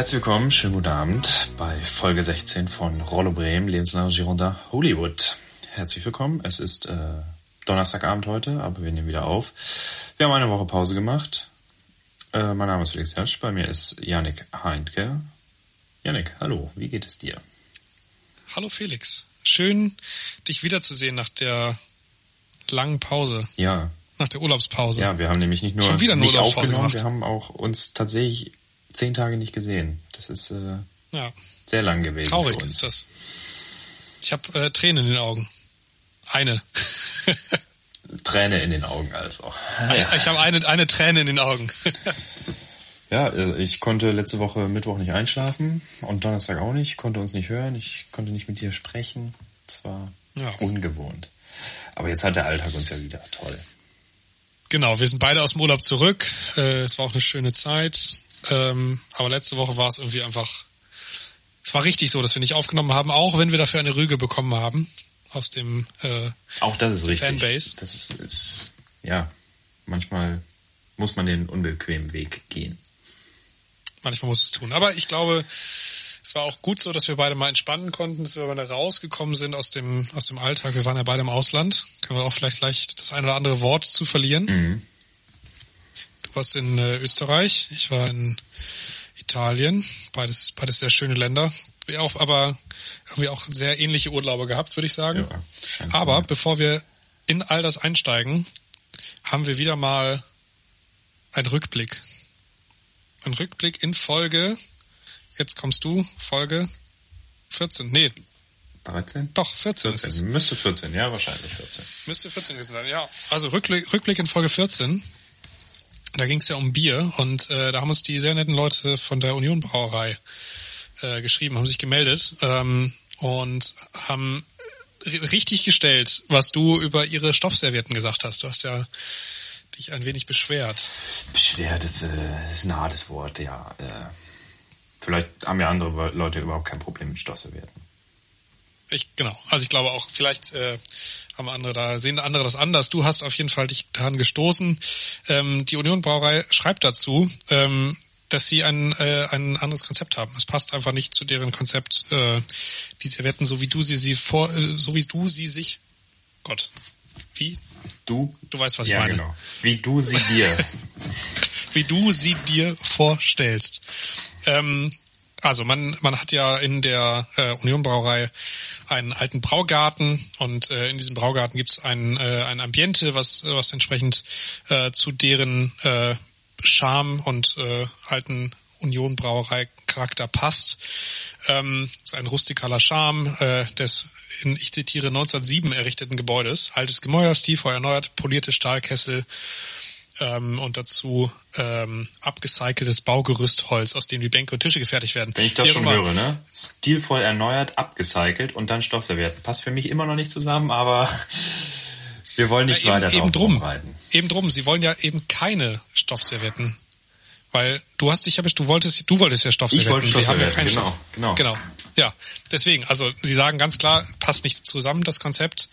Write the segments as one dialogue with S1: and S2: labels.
S1: Herzlich willkommen, schönen guten Abend bei Folge 16 von Rollo Bremen, lebenslange Girondin Hollywood. Herzlich willkommen. Es ist äh, Donnerstagabend heute, aber wir nehmen wieder auf. Wir haben eine Woche Pause gemacht. Äh, mein Name ist Felix Hersch, bei mir ist Yannick Heintke. Yannick, hallo, wie geht es dir?
S2: Hallo Felix, schön dich wiederzusehen nach der langen Pause.
S1: Ja.
S2: Nach der Urlaubspause.
S1: Ja, wir haben nämlich nicht nur
S2: Schon wieder eine
S1: nicht
S2: Urlaubspause
S1: aufgenommen,
S2: gemacht.
S1: wir haben auch uns tatsächlich zehn Tage nicht gesehen. Das ist äh,
S2: Ja,
S1: sehr lang gewesen
S2: traurig ist das. Ich habe äh, Tränen in den Augen. Eine.
S1: Träne in den Augen also.
S2: Ich habe eine, eine Träne in den Augen.
S1: Ja, äh, ich konnte letzte Woche Mittwoch nicht einschlafen und Donnerstag auch nicht, konnte uns nicht hören, ich konnte nicht mit dir sprechen. Es war
S2: Ja.
S1: ungewohnt. Aber jetzt hat der Alltag uns ja wieder toll.
S2: Genau, wir sind beide aus dem Urlaub zurück. Äh, es war auch eine schöne Zeit. Ähm, aber letzte Woche war es irgendwie einfach. Es war richtig so, dass wir nicht aufgenommen haben, auch wenn wir dafür eine Rüge bekommen haben aus dem äh,
S1: Auch das ist richtig.
S2: Fanbase.
S1: Das ist, ist ja manchmal muss man den unbequemen Weg gehen.
S2: manchmal muss es tun. Aber ich glaube, es war auch gut so, dass wir beide mal entspannen konnten, dass wir beide rausgekommen sind aus dem, aus dem Alltag. Wir waren ja beide im Ausland. Können wir auch vielleicht gleich das ein oder andere Wort zu verlieren.
S1: Mhm.
S2: Du warst in äh, Österreich, ich war in Italien. Beides, beides sehr schöne Länder. Wir auch, aber irgendwie auch sehr ähnliche Urlaube gehabt, würde ich sagen.
S1: Ja,
S2: aber bevor wir in all das einsteigen, haben wir wieder mal einen Rückblick. Ein Rückblick in Folge, jetzt kommst du, Folge 14. Nee,
S1: 13?
S2: doch, 14, ist es.
S1: 14. Müsste 14, ja, wahrscheinlich 14.
S2: Müsste 14 gewesen sein, ja. Also Rückblick, Rückblick in Folge 14. Da ging es ja um Bier und äh, da haben uns die sehr netten Leute von der Union Brauerei äh, geschrieben, haben sich gemeldet ähm, und haben ri- richtig gestellt, was du über ihre Stoffservietten gesagt hast. Du hast ja dich ein wenig beschwert.
S1: Beschwert ist, äh, ist ein hartes Wort, ja. Äh, vielleicht haben ja andere Leute überhaupt kein Problem mit Stoffservietten.
S2: Ich, genau. Also ich glaube auch, vielleicht äh, haben andere da, sehen andere das anders. Du hast auf jeden Fall dich daran gestoßen. Ähm, die Union Brauerei schreibt dazu, ähm, dass sie ein, äh, ein anderes Konzept haben. Es passt einfach nicht zu deren Konzept, äh, die Servietten, so wie du sie, sie vor, äh, so wie du sie sich, Gott, wie?
S1: Du?
S2: Du weißt, was ich
S1: ja,
S2: meine.
S1: genau. Wie du sie dir.
S2: wie du sie dir vorstellst. Ähm, also man, man hat ja in der äh, Union Brauerei einen alten Braugarten und äh, in diesem Braugarten gibt es ein, äh, ein Ambiente, was, was entsprechend äh, zu deren äh, Charme und äh, alten Union Brauerei Charakter passt. Ähm, ist ein rustikaler Charme äh, des, in, ich zitiere, 1907 errichteten Gebäudes. Altes Gemäuer, stilvoll erneuert, polierte Stahlkessel, ähm, und dazu ähm, abgecyceltes Baugerüstholz, aus dem die Bänke und Tische gefertigt werden.
S1: Wenn ich das
S2: auch
S1: schon höre, ne? Stilvoll erneuert, abgecycelt und dann Stoffservietten. Passt für mich immer noch nicht zusammen, aber wir wollen nicht
S2: Ja,
S1: weiter
S2: eben, eben
S1: drauf
S2: drum. Eben drum. Sie wollen ja eben keine Stoffservietten. Weil du hast dich du wolltest, du wolltest ja Stoffservietten.
S1: Ich wollte
S2: Sie haben ja
S1: Stoffservietten,
S2: keine
S1: genau,
S2: Stoff-
S1: genau.
S2: Genau. Ja. Deswegen, also Sie sagen ganz klar, passt nicht zusammen, das Konzept.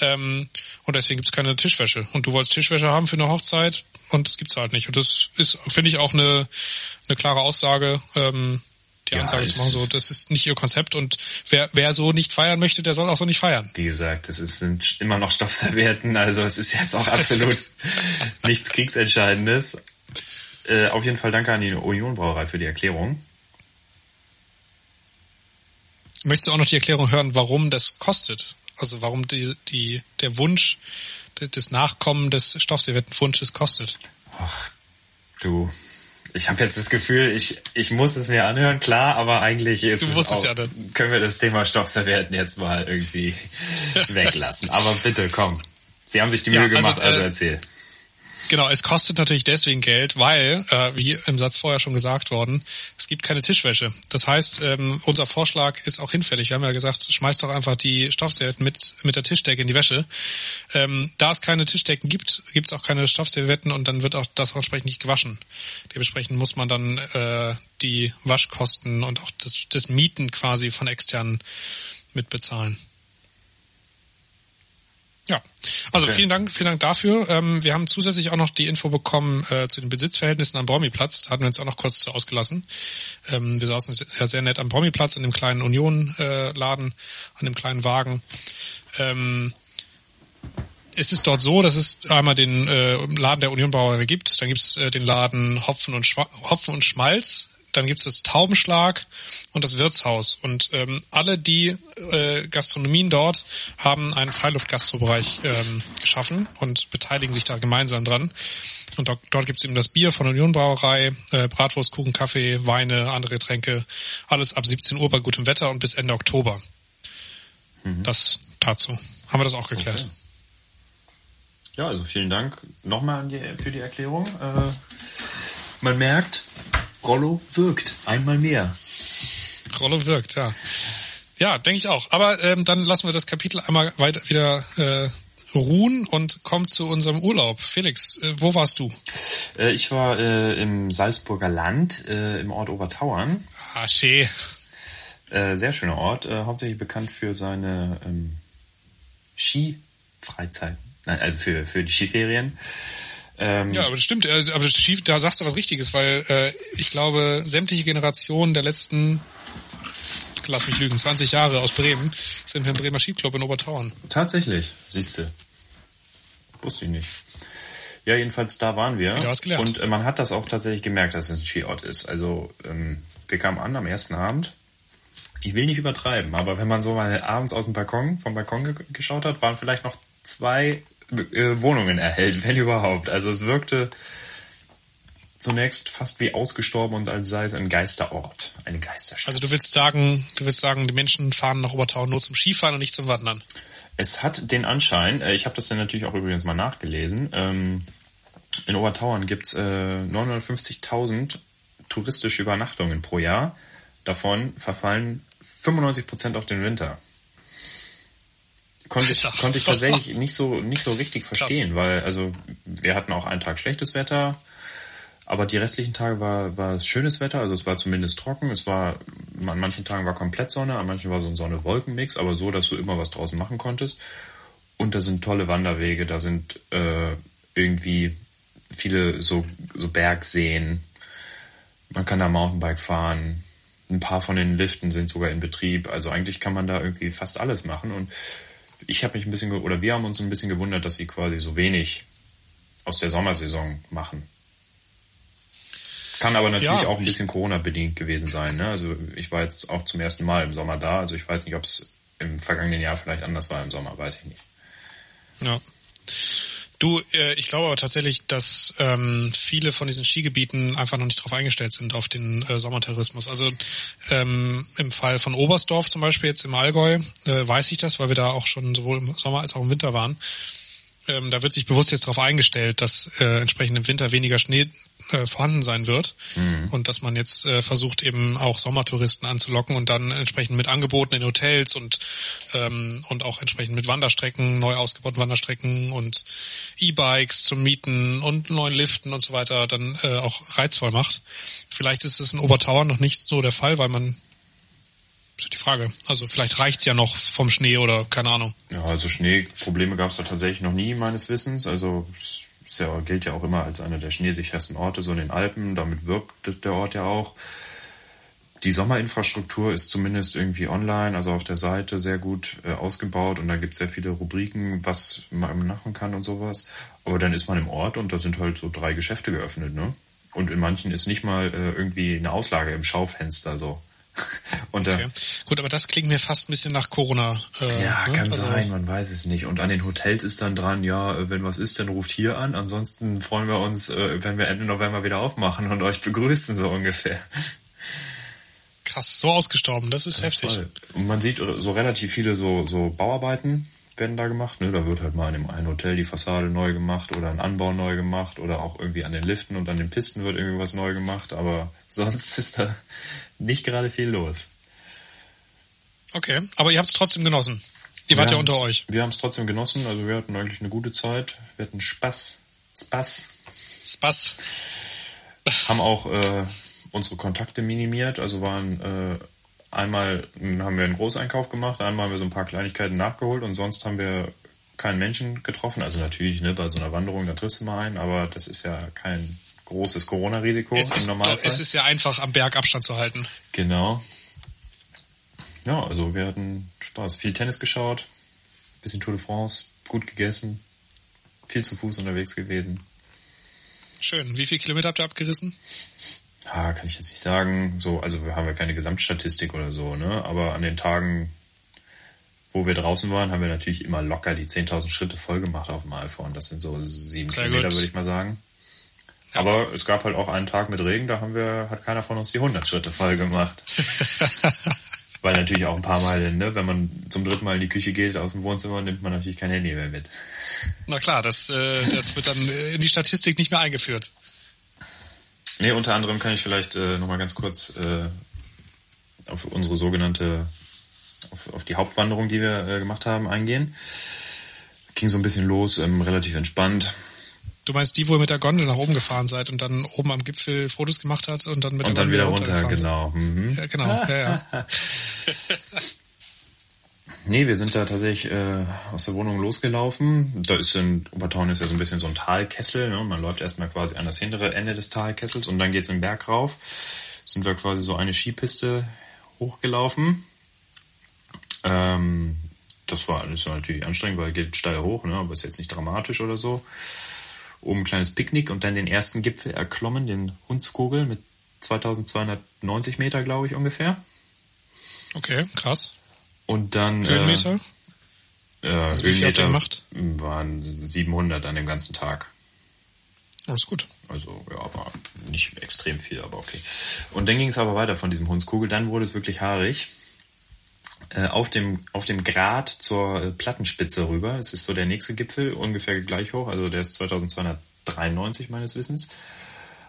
S2: Ähm, und deswegen gibt's keine Tischwäsche. Und du wolltest Tischwäsche haben für eine Hochzeit und das gibt's halt nicht. Und das ist, finde ich, auch eine, eine klare Aussage, ähm, die
S1: Ja,
S2: Ansage zu machen, so, das ist nicht ihr Konzept und wer, wer so nicht feiern möchte, der soll auch so nicht feiern.
S1: Wie gesagt, es ist, sind immer noch Stoffservietten, also es ist jetzt auch absolut nichts Kriegsentscheidendes. Äh, auf jeden Fall danke an die Union Brauerei für die Erklärung.
S2: Möchtest du auch noch die Erklärung hören, warum das kostet? Also warum die, die, der Wunsch, des Nachkommen des Stoffservietenwunsches kostet?
S1: Ach, du. Ich habe jetzt das Gefühl, ich, ich muss es mir anhören, klar, aber eigentlich ist
S2: Du
S1: es auch,
S2: ja dann.
S1: können wir das Thema Stoffservietten jetzt mal irgendwie weglassen. Aber bitte, komm. Sie haben sich die Mühe
S2: Ja, also,
S1: gemacht, also
S2: äh,
S1: erzähl.
S2: Genau, es kostet natürlich deswegen Geld, weil, äh, wie im Satz vorher schon gesagt worden, es gibt keine Tischwäsche. Das heißt, ähm, unser Vorschlag ist auch hinfällig. Wir haben ja gesagt, schmeißt doch einfach die Stoffservietten mit, mit der Tischdecke in die Wäsche. Ähm, da es keine Tischdecken gibt, gibt es auch keine Stoffservietten und dann wird auch das auch entsprechend nicht gewaschen. Dementsprechend muss man dann äh, die Waschkosten und auch das, das Mieten quasi von externen mitbezahlen. Ja, also okay. vielen Dank, vielen Dank dafür. Ähm, wir haben zusätzlich auch noch die Info bekommen äh, zu den Besitzverhältnissen am Baumiplatz. Da hatten wir uns auch noch kurz ausgelassen. Ähm, wir saßen ja sehr nett am Baumiplatz in dem kleinen Union-Laden, äh, an dem kleinen Wagen. Ähm, es ist dort so, dass es einmal den äh, Laden der Union Brauerei gibt, dann gibt es äh, den Laden Hopfen und, Schwa Hopfen und Schmalz, dann gibt es das Taubenschlag und das Wirtshaus. Und ähm, alle die äh, Gastronomien dort haben einen Freiluftgastrobereich ähm, geschaffen und beteiligen sich da gemeinsam dran. Und dort, dort gibt es eben das Bier von Union Brauerei, äh, Bratwurst, Kuchen, Kaffee, Weine, andere Getränke, alles ab 17 Uhr bei gutem Wetter und bis Ende Oktober. Mhm. Das dazu. Haben wir das auch geklärt. Okay.
S1: Ja, also vielen Dank nochmal für die Erklärung. Äh, man merkt, Rollo wirkt. Einmal mehr.
S2: Rollo wirkt, ja. Ja, denke ich auch. Aber ähm, dann lassen wir das Kapitel einmal weiter wieder äh, ruhen und kommen zu unserem Urlaub. Felix, äh, wo warst du?
S1: Äh, ich war äh, im Salzburger Land, äh, im Ort Obertauern.
S2: Ah, schön.
S1: Äh, sehr schöner Ort, äh, hauptsächlich bekannt für seine ähm, Skifreizeiten. Nein, also für, für die Skiferien.
S2: Ähm, ja, aber das stimmt. Aber das, da sagst du was Richtiges, weil äh, ich glaube, sämtliche Generationen der letzten, lass mich lügen, 20 Jahre aus Bremen sind wir im Bremer Skiclub in Obertauern.
S1: Tatsächlich, siehst du. Wusste ich nicht. Ja, jedenfalls da waren wir.
S2: Wieder was gelernt.
S1: Und äh, man hat das auch tatsächlich gemerkt, dass es ein Skiort ist. Also ähm, wir kamen an am ersten Abend. Ich will nicht übertreiben, aber wenn man so mal abends aus dem Balkon, vom Balkon ge geschaut hat, waren vielleicht noch zwei Wohnungen erhält, wenn überhaupt. Also es wirkte zunächst fast wie ausgestorben und als sei es ein Geisterort, eine Geisterstadt.
S2: Also du willst sagen, du willst sagen, die Menschen fahren nach Obertauern nur zum Skifahren und nicht zum Wandern.
S1: Es hat den Anschein, äh, ich habe das dann natürlich auch übrigens mal nachgelesen, ähm, in Obertauern gibt's äh, 950.000 touristische Übernachtungen pro Jahr. Davon verfallen 95 Prozent auf den Winter konnte ich, konnte ich tatsächlich nicht so, nicht so richtig verstehen, Krass. weil, also, wir hatten auch einen Tag schlechtes Wetter, aber die restlichen Tage war, war es schönes Wetter, also es war zumindest trocken, es war, an manchen Tagen war komplett Sonne, an manchen war so ein Sonne-Wolken-Mix, aber so, dass du immer was draußen machen konntest. Und da sind tolle Wanderwege, da sind äh, irgendwie viele so, so Bergseen. Man kann da Mountainbike fahren. Ein paar von den Liften sind sogar in Betrieb. Also eigentlich kann man da irgendwie fast alles machen. Und ich habe mich ein bisschen, oder wir haben uns ein bisschen gewundert, dass sie quasi so wenig aus der Sommersaison machen. Kann aber natürlich ja, auch ein bisschen Corona-bedingt gewesen sein. Ne? Also ich war jetzt auch zum ersten Mal im Sommer da. Also ich weiß nicht, ob es im vergangenen Jahr vielleicht anders war im Sommer, weiß ich nicht.
S2: Ja. Du, äh, ich glaube aber tatsächlich, dass ähm, viele von diesen Skigebieten einfach noch nicht darauf eingestellt sind, auf den äh, Sommertourismus. Also ähm, im Fall von Oberstdorf zum Beispiel jetzt im Allgäu äh, weiß ich das, weil wir da auch schon sowohl im Sommer als auch im Winter waren ähm, da wird sich bewusst jetzt darauf eingestellt, dass äh, entsprechend im Winter weniger Schnee äh, vorhanden sein wird mhm. und dass man jetzt äh, versucht eben auch Sommertouristen anzulocken und dann entsprechend mit Angeboten in Hotels und ähm, und auch entsprechend mit Wanderstrecken, neu ausgebauten Wanderstrecken und E-Bikes zum Mieten und neuen Liften und so weiter dann äh, auch reizvoll macht. Vielleicht ist es in Obertauern noch nicht so der Fall, weil man die Frage. Also vielleicht reicht's ja noch vom Schnee oder keine Ahnung.
S1: Ja, also Schneeprobleme gab es da tatsächlich noch nie meines Wissens. Also es ja, gilt ja auch immer als einer der schneesichersten Orte, so in den Alpen. Damit wirbt der Ort ja auch. Die Sommerinfrastruktur ist zumindest irgendwie online, also auf der Seite sehr gut äh, ausgebaut und da gibt es sehr viele Rubriken, was man machen kann und sowas. Aber dann ist man im Ort und da sind halt so drei Geschäfte geöffnet, ne? Und in manchen ist nicht mal äh, irgendwie eine Auslage im Schaufenster so.
S2: Und, okay. Gut, aber das klingt mir fast ein bisschen nach Corona.
S1: Äh, ja, ne? kann also, sein, man weiß es nicht. Und an den Hotels ist dann dran, ja, wenn was ist, dann ruft hier an. Ansonsten freuen wir uns, äh, wenn wir Ende November wieder aufmachen und euch begrüßen, so ungefähr.
S2: Krass, so ausgestorben, das ist ja, heftig.
S1: Voll. Und man sieht so relativ viele so, so Bauarbeiten werden da gemacht. Ne? Da wird halt mal in einem einen Hotel die Fassade neu gemacht oder ein Anbau neu gemacht oder auch irgendwie an den Liften und an den Pisten wird irgendwie was neu gemacht. Aber sonst ist da nicht gerade viel los.
S2: Okay, aber ihr habt es trotzdem genossen. Ihr wart ja unter euch.
S1: Wir haben es trotzdem genossen. Also wir hatten eigentlich eine gute Zeit. Wir hatten Spaß. Spaß.
S2: Spaß.
S1: Haben auch äh, unsere Kontakte minimiert. Also waren äh, einmal haben wir einen Großeinkauf gemacht, einmal haben wir so ein paar Kleinigkeiten nachgeholt und sonst haben wir keinen Menschen getroffen. Also natürlich, ne, bei so einer Wanderung, da triffst du mal einen, aber das ist ja kein großes Corona-Risiko
S2: Es
S1: im
S2: ist,
S1: Normalfall.
S2: es ist ja einfach am Berg Abstand zu halten.
S1: Genau. Ja, also wir hatten Spaß. Viel Tennis geschaut, bisschen Tour de France, gut gegessen, viel zu Fuß unterwegs gewesen.
S2: Schön. Wie viel Kilometer habt ihr abgerissen?
S1: Ah, kann ich jetzt nicht sagen. So, also wir haben ja keine Gesamtstatistik oder so, ne? Aber an den Tagen, wo wir draußen waren, haben wir natürlich immer locker die 10.000 Schritte voll gemacht auf dem iPhone. Das sind so sieben Kilometer, würde ich mal sagen. Aber es gab halt auch einen Tag mit Regen, da haben wir, hat keiner von uns die 100 Schritte voll gemacht. Weil natürlich auch ein paar Mal, ne, wenn man zum dritten Mal in die Küche geht aus dem Wohnzimmer, nimmt man natürlich kein Handy mehr mit.
S2: Na klar, das, äh, das wird dann äh, in die Statistik nicht mehr eingeführt.
S1: Nee, unter anderem kann ich vielleicht äh, nochmal ganz kurz äh, auf unsere sogenannte, auf, auf die Hauptwanderung, die wir äh, gemacht haben, eingehen. Ging so ein bisschen los, ähm, relativ entspannt.
S2: Du meinst die, wo ihr mit der Gondel nach oben gefahren seid und dann oben am Gipfel Fotos gemacht hat und dann mit
S1: Und
S2: der
S1: dann
S2: Gondel
S1: wieder runter, genau. Mhm.
S2: Ja, genau. Ja, ja.
S1: Nee, wir sind da tatsächlich äh, aus der Wohnung losgelaufen. Da ist in Obertaun ist ja so ein bisschen so ein Talkessel. Ne? Man läuft erstmal quasi an das hintere Ende des Talkessels und dann geht's den Berg rauf. Sind wir quasi so eine Skipiste hochgelaufen. Ähm, das war alles natürlich anstrengend, weil geht steil hoch, ne? aber ist jetzt nicht dramatisch oder so. Oben ein kleines Picknick und dann den ersten Gipfel erklommen, den Hundskogel mit 2290 Meter, glaube ich, ungefähr.
S2: Okay, krass.
S1: Und dann...
S2: Höhenmeter?
S1: Äh,
S2: Also wie viel habt ihr
S1: Höhenmeter
S2: gemacht?
S1: waren 700 an dem ganzen Tag.
S2: Alles gut.
S1: Also, ja, war nicht extrem viel, aber okay. Und dann ging es aber weiter von diesem Hundskugel. Dann wurde es wirklich haarig. Äh, auf dem, auf dem Grat zur Plattenspitze rüber. Es ist so der nächste Gipfel, ungefähr gleich hoch. Also, der ist 2293 meines Wissens.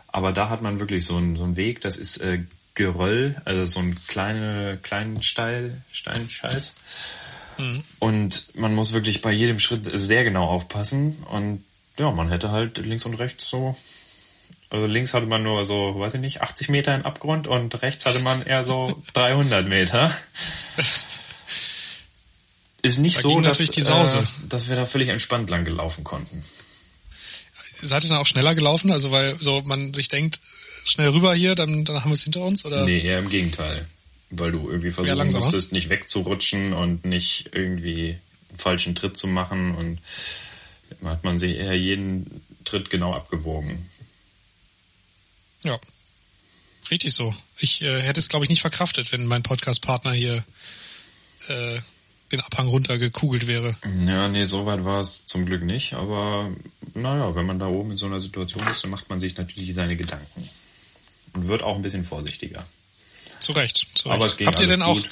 S1: Aber da hat man wirklich so einen, so einen Weg, das ist äh, Geröll, also so ein kleine, kleinen Steil, Steinscheiß. Und man muss wirklich bei jedem Schritt sehr genau aufpassen. Und ja, man hätte halt links und rechts so. Also links hatte man nur so, weiß ich nicht, 80 Meter in Abgrund und rechts hatte man eher so 300 Meter. Ist nicht
S2: Da
S1: so, dass. Äh, dass wir da völlig entspannt lang gelaufen konnten.
S2: Seid ihr dann auch schneller gelaufen? Also weil so man sich denkt, schnell rüber hier, dann, dann haben wir es hinter uns? Oder?
S1: Nee, eher im Gegenteil. Weil du irgendwie versuchen
S2: langsamer?
S1: musstest, nicht wegzurutschen und nicht irgendwie einen falschen Tritt zu machen. Und da hat man sich eher jeden Tritt genau abgewogen.
S2: Ja. Richtig so. Ich äh, hätte es, glaube ich, nicht verkraftet, wenn mein Podcast-Partner hier äh, den Abhang runtergekugelt wäre.
S1: Ja, nee, so weit war es zum Glück nicht. Aber naja, wenn man da oben in so einer Situation ist, dann macht man sich natürlich seine Gedanken. Und wird auch ein bisschen vorsichtiger.
S2: Zu Recht. Zu
S1: Aber
S2: Recht.
S1: es ging
S2: Habt ihr denn auch,
S1: gut.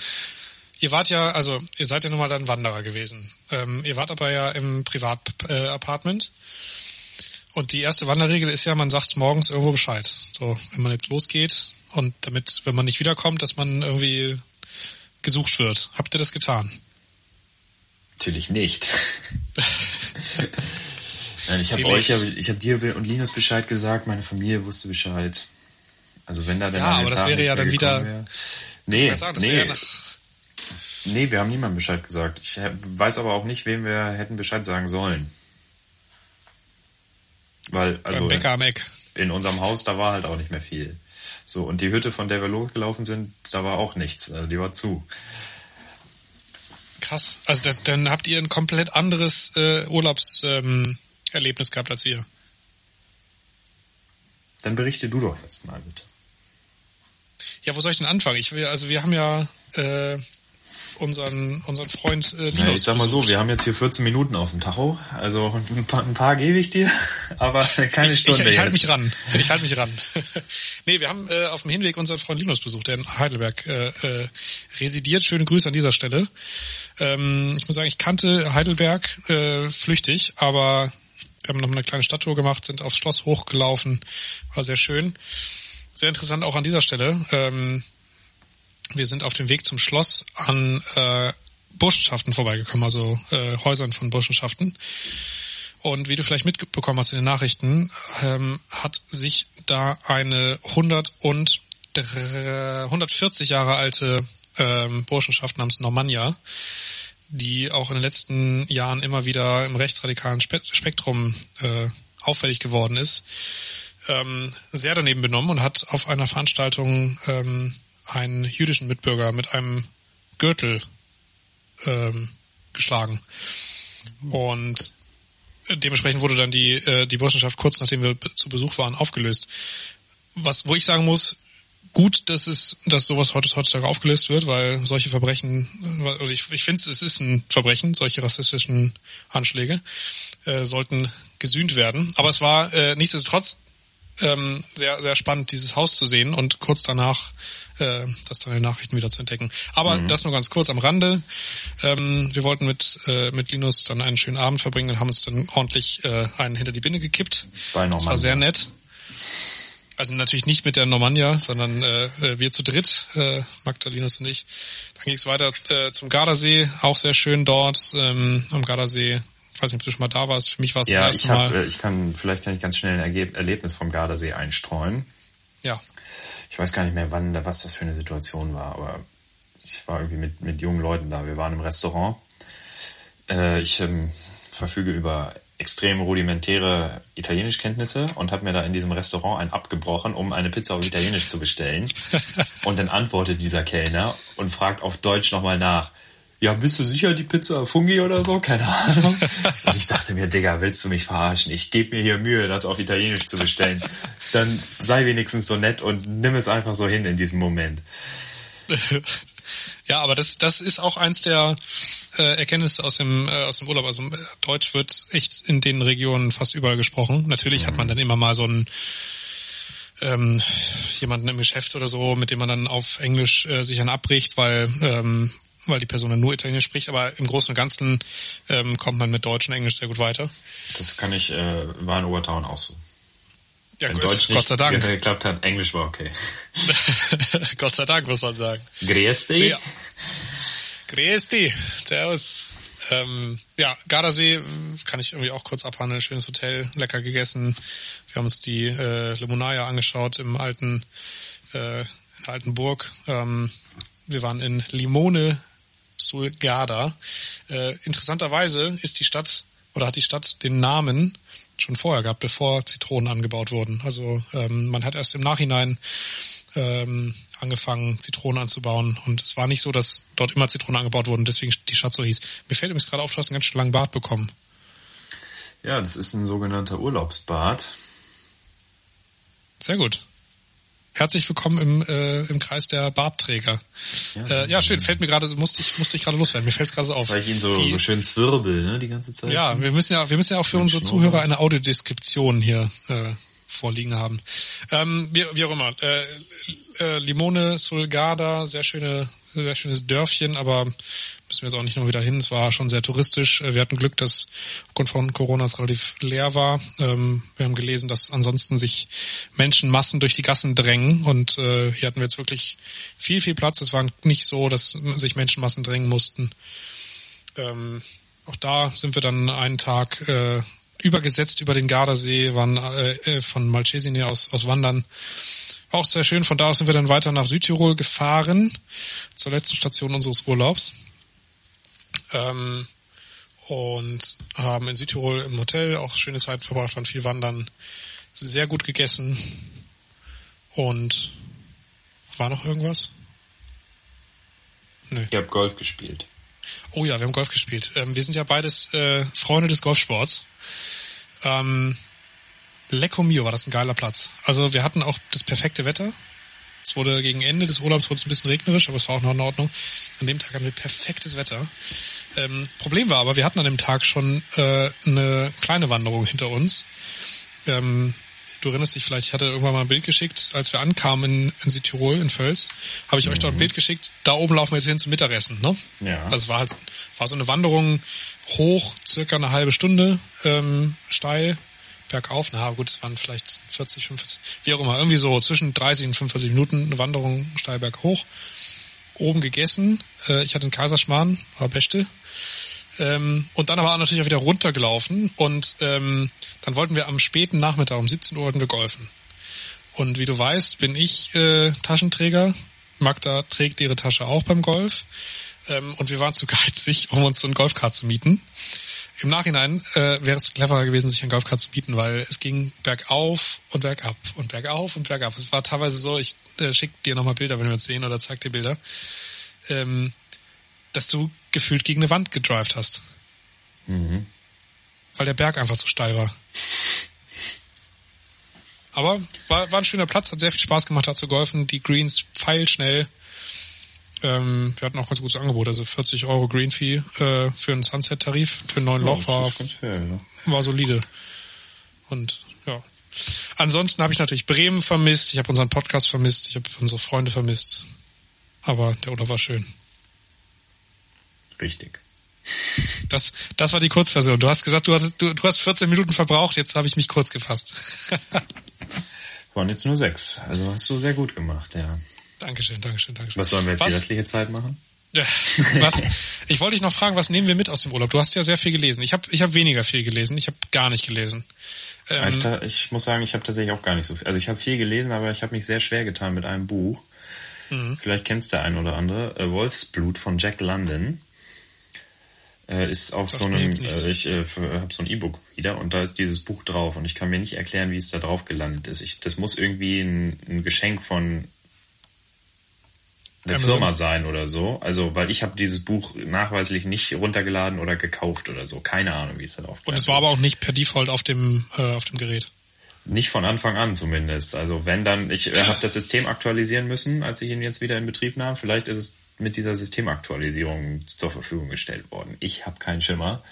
S2: ihr wart ja, also ihr seid ja nun mal dann Wanderer gewesen. Ähm, ihr wart aber ja im Privatapartment. Äh. Und die erste Wanderregel ist ja, man sagt morgens irgendwo Bescheid. So, wenn man jetzt losgeht und damit, wenn man nicht wiederkommt, dass man irgendwie gesucht wird. Habt ihr das getan?
S1: Natürlich nicht. Nein, ich habe euch, ich habe dir und Linus Bescheid gesagt, meine Familie wusste Bescheid. Also wenn da dann
S2: Ja, aber das wäre ja dann wieder-
S1: Wäre. Nee,
S2: sagen, das wäre
S1: nee,
S2: ja nach,
S1: nee, wir haben niemandem Bescheid gesagt. Ich weiß aber auch nicht, wem wir hätten Bescheid sagen sollen. Weil, also
S2: beim Bäcker am Eck.
S1: in unserem Haus, da war halt auch nicht mehr viel. So, und die Hütte, von der wir losgelaufen sind, da war auch nichts. Also die war zu.
S2: Krass. Also das, dann habt ihr ein komplett anderes äh, Urlaubserlebnis ähm, gehabt als wir.
S1: Dann berichte du doch jetzt mal bitte.
S2: Ja, wo soll ich denn anfangen? Ich will, also wir haben ja äh, unseren unseren Freund äh, Linus
S1: Ja, ich sag mal so, wir haben jetzt hier 14 Minuten auf dem Tacho. Also ein paar, ein paar gebe ich dir, aber keine
S2: ich,
S1: Stunde
S2: ich, ich halte mich ran. Ich halte mich ran. nee, wir haben äh, auf dem Hinweg unseren Freund Linus besucht, der in Heidelberg äh, äh, residiert. Schöne Grüße an dieser Stelle. Ähm, ich muss sagen, ich kannte Heidelberg äh, flüchtig, aber wir haben noch eine kleine Stadttour gemacht, sind aufs Schloss hochgelaufen, war sehr schön. Sehr interessant auch an dieser Stelle. Ähm, wir sind auf dem Weg zum Schloss an äh, Burschenschaften vorbeigekommen, also äh, Häusern von Burschenschaften. Und wie du vielleicht mitbekommen hast in den Nachrichten, ähm, hat sich da eine 100 und dr- 140 Jahre alte ähm, Burschenschaft namens Normannia, die auch in den letzten Jahren immer wieder im rechtsradikalen Spektrum äh, auffällig geworden ist, ähm, sehr daneben benommen und hat auf einer Veranstaltung ähm, einen jüdischen Mitbürger mit einem Gürtel ähm, geschlagen. Und dementsprechend wurde dann die, äh, die Burschenschaft kurz nachdem wir zu Besuch waren aufgelöst. Was, wo ich sagen muss, gut, dass es, dass sowas heutzutage aufgelöst wird, weil solche Verbrechen, also ich, ich finde es ist ein Verbrechen, solche rassistischen Anschläge äh, sollten gesühnt werden. Aber es war äh, nichtsdestotrotz ähm, sehr, sehr spannend, dieses Haus zu sehen und kurz danach äh, das dann in den Nachrichten wieder zu entdecken. Aber mhm. das nur ganz kurz am Rande. Ähm, wir wollten mit, äh, mit Linus dann einen schönen Abend verbringen und haben uns dann ordentlich äh, einen hinter die Binde gekippt. Bei das war sehr nett. Also natürlich nicht mit der Normannia, sondern äh, äh wir zu dritt, äh, Magdalinus und ich. Dann ging es weiter äh, zum Gardasee, auch sehr schön dort. Ähm, am Gardasee ich weiß nicht, ob du schon mal da warst. Für mich war es
S1: ja,
S2: das erste
S1: ich hab,
S2: Mal.
S1: Ich kann, vielleicht kann ich ganz schnell ein Erlebnis vom Gardasee einstreuen.
S2: Ja.
S1: Ich weiß gar nicht mehr, wann, was das für eine Situation war, aber ich war irgendwie mit, mit jungen Leuten da. Wir waren im Restaurant. Äh, ich ähm, verfüge über extrem rudimentäre Italienischkenntnisse und habe mir da in diesem Restaurant ein abgebrochen, um eine Pizza auf Italienisch zu bestellen. Und dann antwortet dieser Kellner und fragt auf Deutsch nochmal nach. Ja, bist du sicher, die Pizza Fungi oder so? Keine Ahnung. Und ich dachte mir, Digga, willst du mich verarschen? Ich gebe mir hier Mühe, das auf Italienisch zu bestellen. Dann sei wenigstens so nett und nimm es einfach so hin in diesem Moment.
S2: Ja, aber das, das ist auch eins der äh, Erkenntnisse aus dem, äh, aus dem Urlaub. Also äh, Deutsch wird echt in den Regionen fast überall gesprochen. Natürlich mhm. hat man dann immer mal so einen ähm, jemanden im Geschäft oder so, mit dem man dann auf Englisch äh, sich dann abbricht, weil ähm, weil die Person nur Italienisch spricht, aber im Großen und Ganzen ähm, kommt man mit Deutsch und Englisch sehr gut weiter.
S1: Das kann ich, äh, war in Obertown auch so.
S2: Ja, Wenn Deutsch Gott sei Dank.
S1: geklappt hat, Englisch war okay.
S2: Gott sei Dank, muss man sagen.
S1: Dich. Ja.
S2: Dich. Servus. Ähm, ja, Gardasee kann ich irgendwie auch kurz abhandeln. Schönes Hotel, lecker gegessen. Wir haben uns die äh, Limonaya angeschaut im alten, äh, in der alten Burg. Ähm, wir waren in Limone Sulgada. Äh, interessanterweise ist die Stadt oder hat die Stadt den Namen schon vorher gehabt, bevor Zitronen angebaut wurden. Also ähm, man hat erst im Nachhinein ähm, angefangen, Zitronen anzubauen. Und es war nicht so, dass dort immer Zitronen angebaut wurden, deswegen die Stadt so hieß. Mir fällt übrigens gerade auf, du hast einen ganz schön langen Bart bekommen.
S1: Ja, das ist ein sogenannter Urlaubsbart.
S2: Sehr gut. Herzlich willkommen im, äh, im Kreis der Bartträger. Ja, äh, ja schön. Fällt mir gerade, musste ich, musste ich gerade loswerden. Mir fällt es gerade so auf.
S1: Weil ich ihn so, die, schön zwirbel, ne, die ganze Zeit.
S2: Ja, wir müssen ja, wir müssen ja auch für unsere Schnurren. Zuhörer eine Audiodeskription hier äh, vorliegen haben. Ähm, wie, wie auch immer. Äh, äh, Limone Sulgada, sehr schöne, sehr schönes Dörfchen, aber müssen wir jetzt auch nicht noch wieder hin. Es war schon sehr touristisch. Äh, wir hatten Glück, dass aufgrund von Corona es relativ leer war. Ähm, wir haben gelesen, dass ansonsten sich Menschenmassen durch die Gassen drängen und äh, hier hatten wir jetzt wirklich viel, viel Platz. Es war nicht so, dass sich Menschenmassen drängen mussten. Ähm, auch da sind wir dann einen Tag äh, übergesetzt über den Gardasee, waren äh, äh von Malcesine aus, aus Wandern. Auch sehr schön. Von da aus sind wir dann weiter nach Südtirol gefahren, zur letzten Station unseres Urlaubs ähm, und haben in Südtirol im Hotel auch schöne Zeit verbracht, waren viel wandern, sehr gut gegessen und war noch irgendwas?
S1: Nö. Ihr habt Golf gespielt.
S2: Oh ja, wir haben Golf gespielt. Ähm, wir sind ja beides äh, Freunde des Golfsports. Ähm, Lecco Mio war das ein geiler Platz. Also wir hatten auch das perfekte Wetter. Es wurde gegen Ende des Urlaubs wurde es ein bisschen regnerisch, aber es war auch noch in Ordnung. An dem Tag hatten wir perfektes Wetter. Ähm, Problem war aber, wir hatten an dem Tag schon äh, eine kleine Wanderung hinter uns. Ähm, du erinnerst dich vielleicht, ich hatte irgendwann mal ein Bild geschickt, als wir ankamen in, in Südtirol, in Völz, habe ich mhm. euch dort ein Bild geschickt, da oben laufen wir jetzt hin zum Mittagessen. Ne? Ja. Also es war halt, war so eine Wanderung hoch, circa eine halbe Stunde, ähm, steil, bergauf. Na gut, es waren vielleicht 40, 45, wie auch immer, irgendwie so zwischen 30 und 45 Minuten eine Wanderung steil berghoch. Oben gegessen, äh, ich hatte einen Kaiserschmarrn, war beste. Ähm, und dann aber natürlich auch wieder runtergelaufen und ähm, dann wollten wir am späten Nachmittag um 17 Uhr wollten wir golfen. Und wie du weißt, bin ich äh, Taschenträger. Magda trägt ihre Tasche auch beim Golf. Ähm, und wir waren zu geizig, um uns so ein Golfkart zu mieten. Im Nachhinein äh, wäre es cleverer gewesen, sich ein Golfkart zu mieten, weil es ging bergauf und bergab und bergauf und bergab. Es war teilweise so, ich äh, schick dir nochmal Bilder, wenn wir uns sehen, oder zeig dir Bilder, ähm, dass du gefühlt gegen eine Wand gedrived hast.
S1: Mhm.
S2: Weil der Berg einfach so steil war. Aber war, war ein schöner Platz, hat sehr viel Spaß gemacht, hat zu golfen. Die Greens pfeilschnell. Ähm, wir hatten auch ganz gutes Angebot, also 40 Euro Green Fee äh, für einen Sunset-Tarif, für ein neuen Loch war,
S1: fair,
S2: war solide. Und ja. Ansonsten habe ich natürlich Bremen vermisst, ich habe unseren Podcast vermisst, ich habe unsere Freunde vermisst. Aber der Urlaub war schön.
S1: Richtig.
S2: Das, das war die Kurzversion. Du hast gesagt, du, hattest, du, du hast 14 Minuten verbraucht, jetzt habe ich mich kurz gefasst.
S1: Waren jetzt nur sechs. Also hast du sehr gut gemacht, ja.
S2: Dankeschön, Dankeschön, Dankeschön.
S1: Was sollen wir jetzt
S2: Was?
S1: die restliche Zeit machen?
S2: Was, ich wollte dich noch fragen, was nehmen wir mit aus dem Urlaub? Du hast ja sehr viel gelesen. Ich habe ich hab weniger viel gelesen. Ich habe gar nicht gelesen.
S1: Ich,
S2: Ähm,
S1: ta- ich muss sagen, ich habe tatsächlich auch gar nicht so viel. Also ich habe viel gelesen, aber ich habe mich sehr schwer getan mit einem Buch.
S2: Mhm.
S1: Vielleicht kennst der ein oder andere. Äh, Wolfsblut von Jack London. Äh, ist auf so einem, äh, ich äh, habe so ein E-Book wieder und da ist dieses Buch drauf und ich kann mir nicht erklären, wie es da drauf gelandet ist. Ich, das muss irgendwie ein, ein Geschenk von der
S2: Amazon.
S1: Firma sein oder so. Also, weil ich habe dieses Buch nachweislich nicht runtergeladen oder gekauft oder so. Keine Ahnung, wie es da drauf
S2: und es war aber auch nicht per Default auf dem, äh, auf dem Gerät.
S1: Nicht von Anfang an zumindest. Also wenn dann, ich äh, habe das System aktualisieren müssen, als ich ihn jetzt wieder in Betrieb nahm. Vielleicht ist es mit dieser Systemaktualisierung zur Verfügung gestellt worden. Ich habe keinen Schimmer.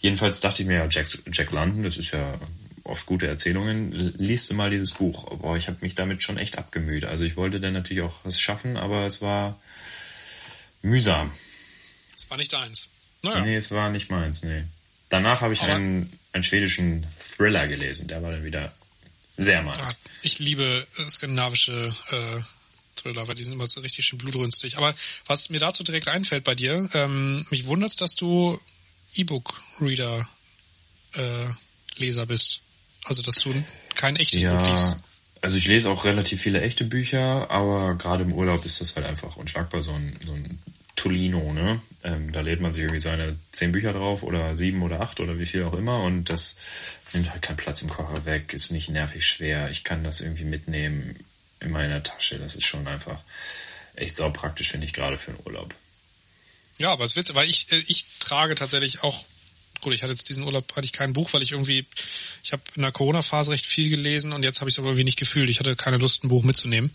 S1: Jedenfalls dachte ich mir, ja, Jack, Jack London, das ist ja oft gute Erzählungen, liest du mal dieses Buch. Boah, ich habe mich damit schon echt abgemüht. Also ich wollte dann natürlich auch was schaffen, aber es war mühsam.
S2: Es war nicht deins. Naja.
S1: Nee, es war nicht meins, nee. Danach habe ich
S2: Aber-
S1: einen, einen schwedischen Thriller gelesen, der war dann wieder sehr meins.
S2: Ich liebe äh, skandinavische äh, Thriller, weil die sind immer so richtig schön blutrünstig. Aber was mir dazu direkt einfällt bei dir, ähm, mich wundert's, dass du E-Book-Reader äh, Leser bist. Also dass du kein echtes Buch liest.
S1: Ja, also ich lese auch relativ viele echte Bücher, aber gerade im Urlaub ist das halt einfach unschlagbar, so ein, so ein Tolino, ne? Ähm, da lädt man sich irgendwie seine zehn Bücher drauf oder sieben oder acht oder wie viel auch immer und das nimmt halt keinen Platz im Kocher weg, ist nicht nervig schwer. Ich kann das irgendwie mitnehmen in meiner Tasche. Das ist schon einfach echt saupraktisch, finde ich, gerade für den Urlaub.
S2: Ja, aber es wird, weil ich äh, ich trage tatsächlich auch gut, ich hatte jetzt diesen Urlaub hatte ich kein Buch, weil ich irgendwie ich habe in der Corona Phase recht viel gelesen und jetzt habe ich es aber irgendwie nicht gefühlt. Ich hatte keine Lust ein Buch mitzunehmen.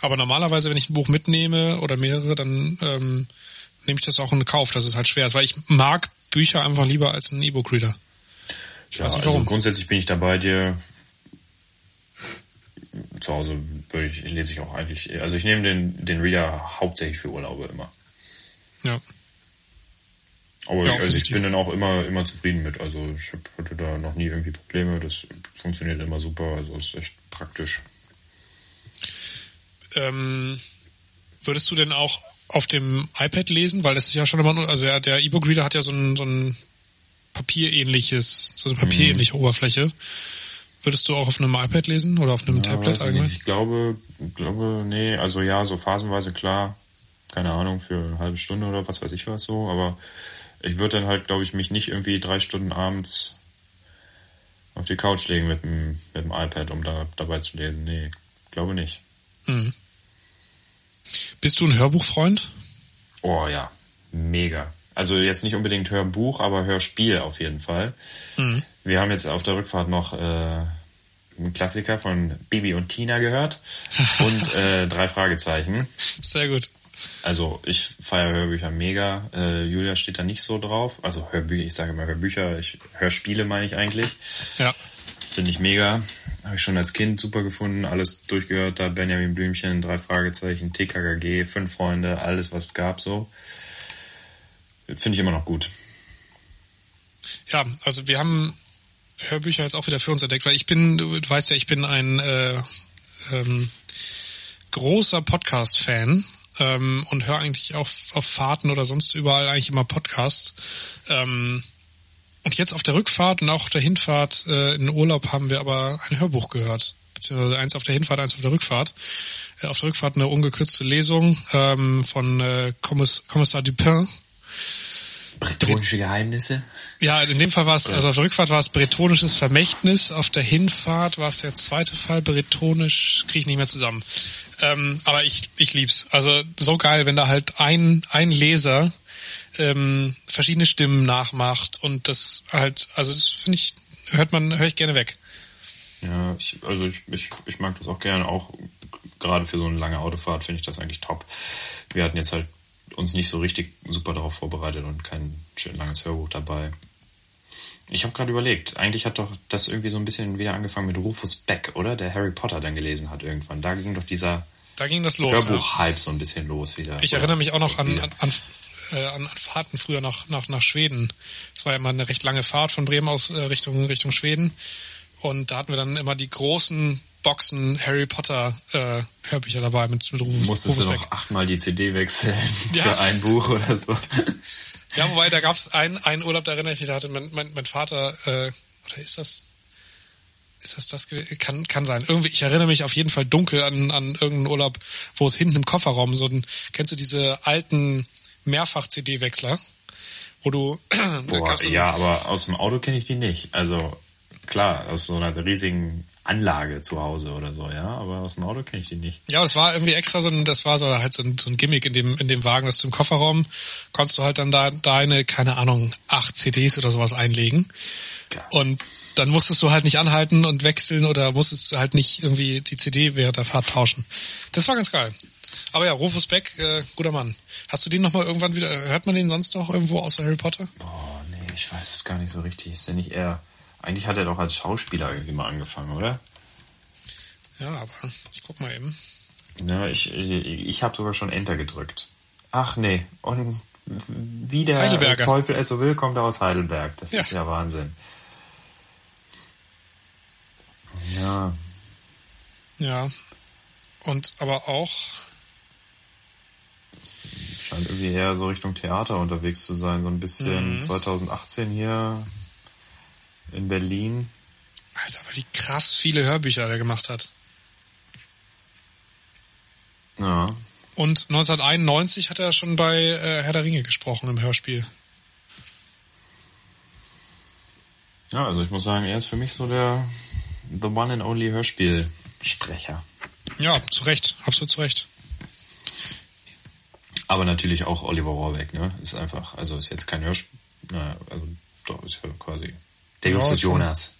S2: Aber normalerweise, wenn ich ein Buch mitnehme oder mehrere, dann ähm, nehme ich das auch in Kauf, dass es halt schwer ist, weil ich mag Bücher einfach lieber als einen E-Book Reader. Ich
S1: Ja,
S2: weiß nicht
S1: also grundsätzlich bin ich da bei dir. Zu Hause ich, lese ich auch eigentlich, also ich nehme den, den Reader hauptsächlich für Urlaube immer.
S2: ja.
S1: Aber
S2: Ja,
S1: ich, also ich bin dann auch immer, immer zufrieden mit. Also ich hatte da noch nie irgendwie Probleme. Das funktioniert immer super. Also ist echt praktisch.
S2: Ähm, würdest du denn auch auf dem iPad lesen? Weil das ist ja schon immer, also ja, der E-Book Reader hat ja so ein, so ein papierähnliches, so eine papierähnliche
S1: Mhm.
S2: Oberfläche. Würdest du auch auf einem iPad lesen oder auf einem
S1: Ja,
S2: Tablet
S1: ich
S2: allgemein?
S1: nicht. Ich glaube, glaube, nee, also ja, so phasenweise klar. Keine Ahnung, für eine halbe Stunde oder was weiß ich was so. Aber ich würde dann halt, glaube ich, mich nicht irgendwie drei Stunden abends auf die Couch legen mit dem, mit dem iPad, um da dabei zu lesen. Nee, glaube nicht.
S2: Mhm. Bist du ein Hörbuchfreund?
S1: Oh ja, mega. Also jetzt nicht unbedingt Hörbuch, aber Hörspiel auf jeden Fall.
S2: Mhm.
S1: Wir haben jetzt auf der Rückfahrt noch äh, einen Klassiker von Bibi und Tina gehört und äh, drei Fragezeichen.
S2: Sehr gut.
S1: Also ich feiere Hörbücher mega. Äh, Julia steht da nicht so drauf. Also Hörbücher, ich sage immer Hörbücher, ich, Hörspiele meine ich eigentlich.
S2: Ja.
S1: Finde ich mega. Habe ich schon als Kind super gefunden. Alles durchgehört. Da Benjamin Blümchen, drei Fragezeichen, TKKG, fünf Freunde, alles was es gab so. Finde ich immer noch gut.
S2: Ja, also wir haben Hörbücher jetzt auch wieder für uns entdeckt, weil ich bin, du weißt ja, ich bin ein äh, ähm, großer Podcast-Fan ähm, und höre eigentlich auf, auf Fahrten oder sonst überall eigentlich immer Podcasts. Ähm, und jetzt auf der Rückfahrt und auch auf der Hinfahrt äh, in Urlaub haben wir aber ein Hörbuch gehört. beziehungsweise eins auf der Hinfahrt, eins auf der Rückfahrt. Äh, auf der Rückfahrt eine ungekürzte Lesung ähm, von äh, Kommiss Kommissar Dupin.
S1: Bretonische Geheimnisse?
S2: Ja, in dem Fall war es, also auf der Rückfahrt war es bretonisches Vermächtnis, auf der Hinfahrt war es der zweite Fall, bretonisch, kriege ich nicht mehr zusammen. Ähm, aber ich, ich lieb's. Also so geil, wenn da halt ein, ein Leser ähm, verschiedene Stimmen nachmacht und das halt, also das finde ich, hört man, höre ich gerne weg.
S1: Ja, ich, also ich, ich, ich mag das auch gerne, auch gerade für so eine lange Autofahrt finde ich das eigentlich top. Wir hatten jetzt halt uns nicht so richtig super darauf vorbereitet und kein schön langes Hörbuch dabei. Ich habe gerade überlegt, eigentlich hat doch das irgendwie so ein bisschen wieder angefangen mit Rufus Beck, oder? Der Harry Potter dann gelesen hat irgendwann. Da ging doch dieser
S2: da ging das los,
S1: Hörbuch-Hype ja. so ein bisschen los wieder.
S2: Ich erinnere mich auch noch an, an, an, äh, an Fahrten früher nach, nach, nach Schweden. Es war ja immer eine recht lange Fahrt von Bremen aus äh, Richtung, Richtung Schweden. Und da hatten wir dann immer die großen Boxen Harry Potter äh, Hörbücher dabei mit, mit Rufus,
S1: Musstest Rufus du noch achtmal die CD wechseln ja. für ein Buch oder so.
S2: Ja, wobei da gab es einen, einen Urlaub, da erinnere ich mich, da hatte mein, mein, mein Vater, äh, oder ist das, ist das das gewesen? Kann, kann sein. Irgendwie, ich erinnere mich auf jeden Fall dunkel an, an irgendeinen Urlaub, wo es hinten im Kofferraum so ein, kennst du diese alten Mehrfach-CD-Wechsler? Wo du,
S1: Boah, ja, aber aus dem Auto kenne ich die nicht. Also, klar, aus so einer riesigen Anlage zu Hause oder so, ja, aber aus dem Auto kenne ich die nicht.
S2: Ja, das war irgendwie extra so ein, das war so halt so ein, so ein Gimmick in dem, in dem Wagen, dass du im Kofferraum konntest du halt dann da deine, keine Ahnung, acht CDs oder sowas einlegen. Ja. Und dann musstest du halt nicht anhalten und wechseln oder musstest du halt nicht irgendwie die CD während der Fahrt tauschen. Das war ganz geil. Aber ja, Rufus Beck, äh, guter Mann. Hast du den nochmal irgendwann wieder, hört man den sonst noch irgendwo außer Harry Potter?
S1: Boah, nee, ich weiß es gar nicht so richtig. Ist der nicht eher eigentlich hat er doch als Schauspieler irgendwie mal angefangen, oder?
S2: Ja, aber ich guck mal eben.
S1: Ja, ich, ich, ich habe sogar schon Enter gedrückt. Ach nee, und wie der Teufel es so will, kommt er aus Heidelberg. Das ja. ist ja Wahnsinn. Ja.
S2: Ja. Und aber auch.
S1: Scheint irgendwie eher so Richtung Theater unterwegs zu sein. So ein bisschen mhm. 2018 hier in Berlin.
S2: Alter, aber wie krass viele Hörbücher er gemacht hat.
S1: Ja.
S2: Und 1991 hat er schon bei äh, Herr der Ringe gesprochen im Hörspiel.
S1: Ja, also ich muss sagen, er ist für mich so der The One and Only Hörspielsprecher.
S2: Ja, zu Recht, absolut zu Recht.
S1: Aber natürlich auch Oliver Rohrbeck, ne? Ist einfach, also ist jetzt kein Hörspiel, also doch, ist ja quasi der ja, Justus Jonas.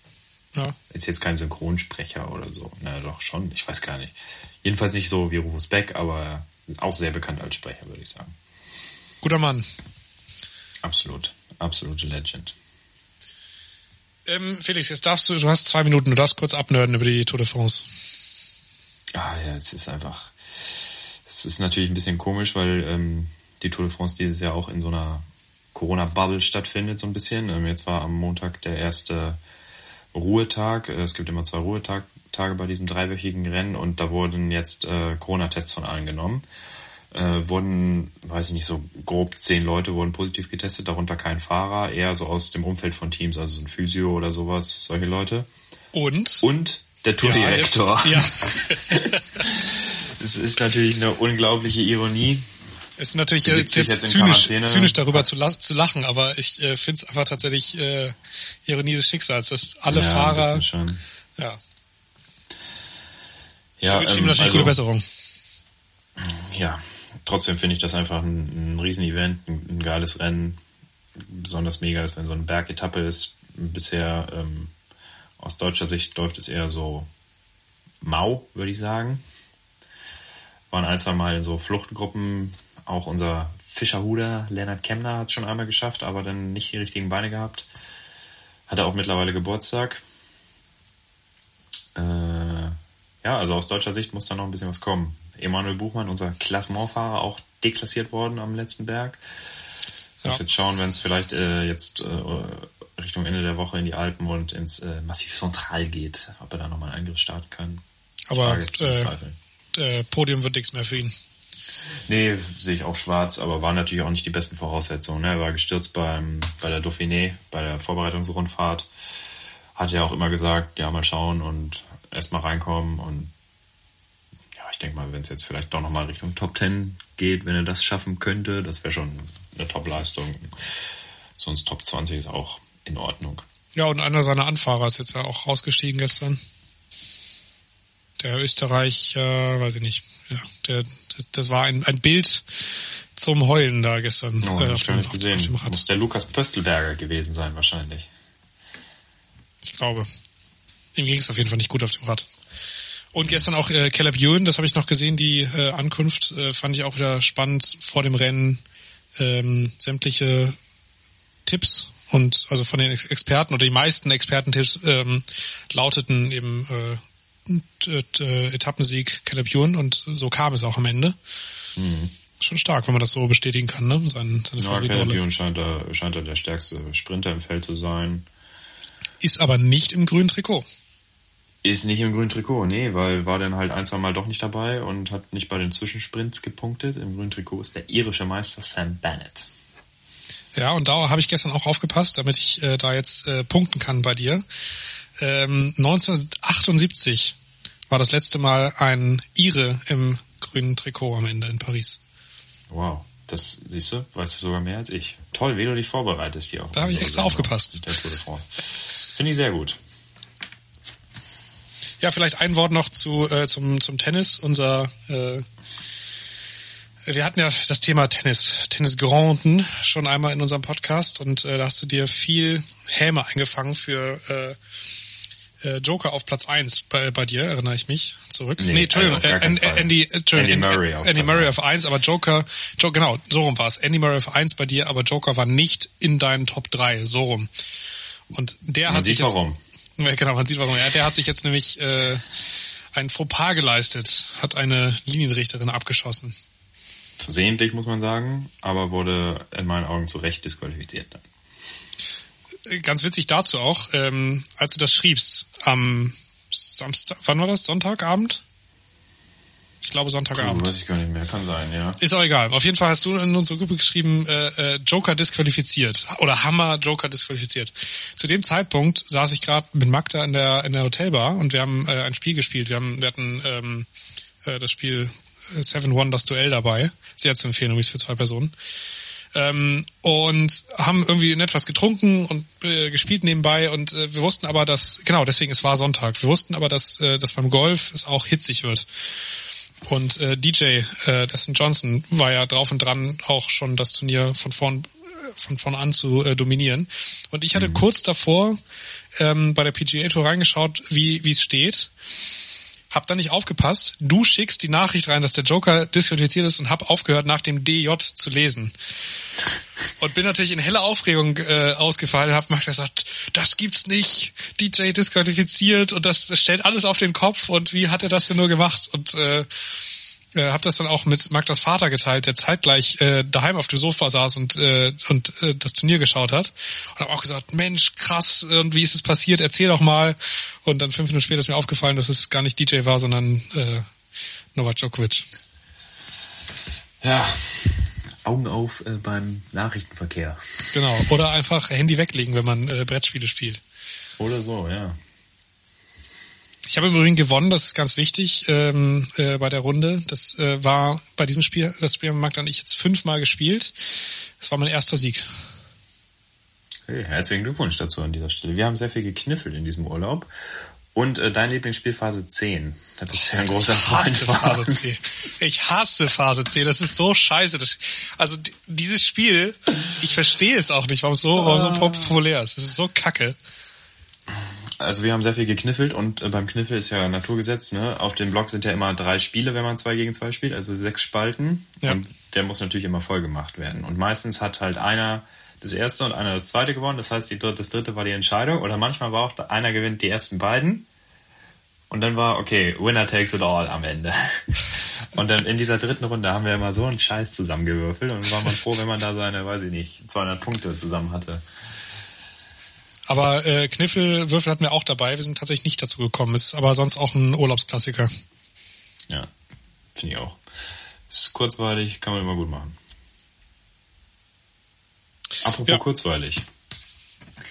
S1: Ja. Ist jetzt kein Synchronsprecher oder so. Na doch, schon. Ich weiß gar nicht. Jedenfalls nicht so wie Rufus Beck, aber auch sehr bekannt als Sprecher, würde ich sagen.
S2: Guter Mann.
S1: Absolut. Absolute Legend.
S2: Ähm, Felix, jetzt darfst du, du hast zwei Minuten, du darfst kurz abnörden über die Tour de France.
S1: Ah ja, es ist einfach, es ist natürlich ein bisschen komisch, weil ähm, die Tour de France dieses Jahr auch in so einer Corona-Bubble stattfindet, so ein bisschen. Ähm, jetzt war am Montag der erste Ruhetag. Äh, es gibt immer zwei Ruhetage bei diesem dreiwöchigen Rennen und da wurden jetzt äh, Corona-Tests von allen genommen. Äh, wurden, weiß ich nicht, so grob zehn Leute wurden positiv getestet, darunter kein Fahrer, eher so aus dem Umfeld von Teams, also so ein Physio oder sowas, solche Leute.
S2: Und?
S1: Und der Tourdirektor. Ja, ja. das ist natürlich eine unglaubliche Ironie.
S2: Es ist natürlich jetzt, jetzt zynisch, zynisch darüber zu, zu lachen, aber ich äh, finde es einfach tatsächlich äh, Ironie des Schicksals, dass alle ja, Fahrer.
S1: Schon.
S2: Ja.
S1: Ja,
S2: ich wünsche ähm, ihm natürlich also, gute Besserung.
S1: Ja, trotzdem finde ich das einfach ein, ein Riesenevent, ein, ein geiles Rennen. Besonders mega ist, wenn so eine Bergetappe ist. Bisher ähm, aus deutscher Sicht läuft es eher so mau, würde ich sagen. Waren ein, zwei Mal in so Fluchtgruppen auch unser Fischerhuder Lennart Kemner hat es schon einmal geschafft, aber dann nicht die richtigen Beine gehabt. Hat er auch mittlerweile Geburtstag. Äh, ja, also aus deutscher Sicht muss da noch ein bisschen was kommen. Emanuel Buchmann, unser Klassementfahrer, auch deklassiert worden am letzten Berg. Ja. Ich werde schauen, wenn es vielleicht äh, jetzt äh, Richtung Ende der Woche in die Alpen und ins äh, Massiv Central geht, ob er da nochmal einen Angriff starten kann.
S2: Aber äh, Podium wird nichts mehr für ihn.
S1: Nee, sehe ich auch schwarz, aber waren natürlich auch nicht die besten Voraussetzungen. Ne? Er war gestürzt beim, bei der Dauphiné, bei der Vorbereitungsrundfahrt. Hat ja auch immer gesagt, ja, mal schauen und erstmal reinkommen und ja, ich denke mal, wenn es jetzt vielleicht doch nochmal Richtung Top 10 geht, wenn er das schaffen könnte, das wäre schon eine Top-Leistung. Sonst Top 20 ist auch in Ordnung.
S2: Ja, und einer seiner Anfahrer ist jetzt ja auch rausgestiegen gestern. Der Österreich, äh, weiß ich nicht. Ja, der, das, das war ein, ein Bild zum Heulen da gestern.
S1: Oh, äh, auf, dem, auf, gesehen. auf dem Rad. Muss der Lukas Pöstelberger gewesen sein wahrscheinlich.
S2: Ich glaube. Ihm ging es auf jeden Fall nicht gut auf dem Rad. Und gestern auch äh, Caleb Ewan, das habe ich noch gesehen, die äh, Ankunft, äh, fand ich auch wieder spannend vor dem Rennen. Ähm, sämtliche Tipps und also von den Experten oder die meisten Expertentipps ähm, lauteten eben äh, äh, Etappensieg Caleb Ewan und so kam es auch am Ende. Mhm. Schon stark, wenn man das so bestätigen kann, ne? Seine, seine
S1: ja, Caleb Ewan scheint da, scheint da der stärkste Sprinter im Feld zu sein.
S2: Ist aber nicht im grünen Trikot.
S1: Ist nicht im grünen Trikot, nee, weil war dann halt ein, zwei Mal doch nicht dabei und hat nicht bei den Zwischensprints gepunktet. Im grünen Trikot ist der irische Meister Sam Bennett.
S2: Ja, und da habe ich gestern auch aufgepasst, damit ich äh, da jetzt äh, punkten kann bei dir. Ähm, 1978 war das letzte Mal ein Ire im grünen Trikot am Ende in Paris.
S1: Wow, das siehst du, weißt du sogar mehr als ich. Toll, wie du dich vorbereitest hier. Auf
S2: da habe ich extra aufgepasst.
S1: Finde ich sehr gut.
S2: Ja, vielleicht ein Wort noch zu äh, zum zum Tennis. Unser äh, wir hatten ja das Thema Tennis, Tennis Granden schon einmal in unserem Podcast und äh, da hast du dir viel Häme eingefangen für äh, äh, Joker auf Platz eins bei, bei dir, erinnere ich mich zurück. Nee, nee Entschuldigung, äh, Andy, Andy, Andy Murray, auf, Andy Murray auf eins, aber Joker, Joker, genau, so rum war es. Andy Murray auf eins bei dir, aber Joker war nicht in deinen Top drei, so rum. Und der
S1: man
S2: hat sich
S1: jetzt, warum.
S2: Ja, genau, man sieht warum. Ja, der hat sich jetzt nämlich äh, ein Fauxpas geleistet, hat eine Linienrichterin abgeschossen
S1: versehentlich, muss man sagen, aber wurde in meinen Augen zu Recht disqualifiziert dann.
S2: Ganz witzig dazu auch, ähm, als du das schriebst, am Samstag, wann war das? Sonntagabend? Ich glaube Sonntagabend.
S1: Oh, weiß ich gar nicht mehr, kann sein, ja.
S2: Ist auch egal. Auf jeden Fall hast du in unsere Gruppe geschrieben, äh, äh, Joker disqualifiziert oder Hammer Joker disqualifiziert. Zu dem Zeitpunkt saß ich gerade mit Magda in der in der Hotelbar und wir haben äh, ein Spiel gespielt. Wir haben wir hatten ähm, äh, das Spiel Seven One das Duell dabei. Sehr zu empfehlen, übrigens für zwei Personen. Ähm, und haben irgendwie in etwas getrunken und äh, gespielt nebenbei und äh, wir wussten aber, dass, genau, deswegen, es war Sonntag, wir wussten aber, dass, äh, dass beim Golf es auch hitzig wird. Und äh, DJ äh, Destin Johnson war ja drauf und dran, auch schon das Turnier von vorn von vorn an zu äh, dominieren. Und ich hatte mhm. kurz davor ähm, bei der PGA Tour reingeschaut, wie wie es steht hab dann nicht aufgepasst. Du schickst die Nachricht rein, dass der Joker disqualifiziert ist und hab aufgehört, nach dem DJ zu lesen. Und bin natürlich in heller Aufregung äh, ausgefallen, hab mal gesagt, das gibt's nicht, DJ disqualifiziert und das, das stellt alles auf den Kopf und wie hat er das denn nur gemacht? Und äh, äh, habe das dann auch mit Magdas Vater geteilt, der zeitgleich äh, daheim auf dem Sofa saß und äh, und äh, das Turnier geschaut hat und habe auch gesagt, Mensch, krass, und wie ist es passiert? Erzähl doch mal. Und dann fünf Minuten später ist mir aufgefallen, dass es gar nicht DJ war, sondern äh, Novak Djokovic.
S1: Ja, Augen auf äh, beim Nachrichtenverkehr.
S2: Genau, oder einfach Handy weglegen, wenn man äh, Brettspiele spielt.
S1: Oder so, ja.
S2: Ich habe im Übrigen gewonnen, das ist ganz wichtig ähm, äh, bei der Runde. Das äh, war bei diesem Spiel, das Spiel haben Magda und ich jetzt fünfmal gespielt. Das war mein erster Sieg.
S1: Hey, herzlichen Glückwunsch dazu an dieser Stelle. Wir haben sehr viel gekniffelt in diesem Urlaub. Und äh, dein Lieblingsspiel Phase 10. Da bist du ja ein großer
S2: ich hasse Phase 10. Ich hasse Phase 10. Das ist so scheiße. Das, also dieses Spiel, ich verstehe es auch nicht, warum es so, warum es so populär ist. Das ist so kacke
S1: also wir haben sehr viel gekniffelt und äh, beim Kniffel ist ja Naturgesetz, ne? Auf dem Block sind ja immer drei Spiele, wenn man zwei gegen zwei spielt, also sechs Spalten. Ja. Und der muss natürlich immer voll gemacht werden. Und meistens hat halt einer das erste und einer das zweite gewonnen. Das heißt, die dritte, das dritte war die Entscheidung. Oder manchmal war auch einer gewinnt die ersten beiden. Und dann war, okay, Winner takes it all am Ende. Und dann in dieser dritten Runde haben wir immer so einen Scheiß zusammengewürfelt und war man froh, wenn man da seine, weiß ich nicht, 200 Punkte zusammen hatte.
S2: Aber äh, Kniffelwürfel hatten wir auch dabei. Wir sind tatsächlich nicht dazu gekommen. Ist aber sonst auch ein Urlaubsklassiker.
S1: Ja, finde ich auch. Ist kurzweilig, kann man immer gut machen. Apropos ja. kurzweilig.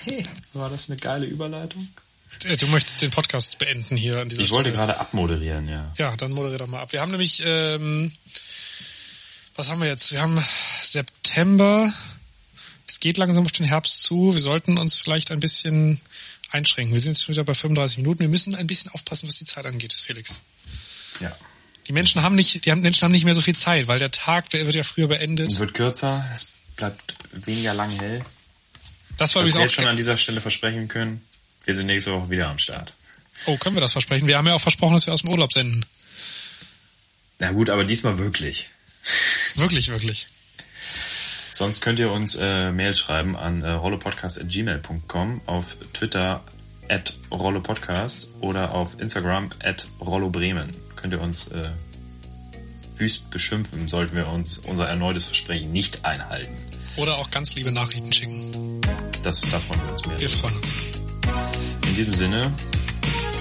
S1: Hey, war das eine geile Überleitung?
S2: Äh, Du möchtest den Podcast beenden hier an dieser
S1: Ich
S2: Stelle.
S1: wollte gerade abmoderieren, ja.
S2: Ja, dann moderier doch mal ab. Wir haben nämlich, ähm, was haben wir jetzt? Wir haben September. Es geht langsam auf den Herbst zu. Wir sollten uns vielleicht ein bisschen einschränken. Wir sind jetzt schon wieder bei 35 Minuten. Wir müssen ein bisschen aufpassen, was die Zeit angeht, Felix.
S1: Ja.
S2: Die Menschen haben nicht, die Menschen haben nicht mehr so viel Zeit, weil der Tag wird ja früher beendet.
S1: Es wird kürzer, es bleibt weniger lang hell.
S2: Das war
S1: Was
S2: übrigens
S1: wir
S2: auch.
S1: jetzt schon an dieser Stelle versprechen können, wir sind nächste Woche wieder am Start.
S2: Oh, können wir das versprechen? Wir haben ja auch versprochen, dass wir aus dem Urlaub senden.
S1: Na gut, aber diesmal wirklich.
S2: Wirklich, wirklich.
S1: Sonst könnt ihr uns äh, Mail schreiben an äh, rollopodcast.gmail.com, auf Twitter at rollopodcast oder auf Instagram at rollobremen. Könnt ihr uns äh, wüst beschimpfen, sollten wir uns unser erneutes Versprechen nicht einhalten.
S2: Oder auch ganz liebe Nachrichten schicken.
S1: Das davon wir uns mehr.
S2: Wir freuen uns.
S1: In diesem Sinne,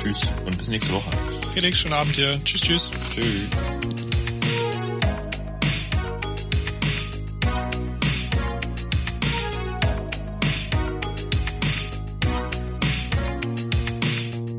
S1: tschüss und bis nächste Woche.
S2: Felix, schönen Abend dir. Tschüss, tschüss.
S1: Tschüss.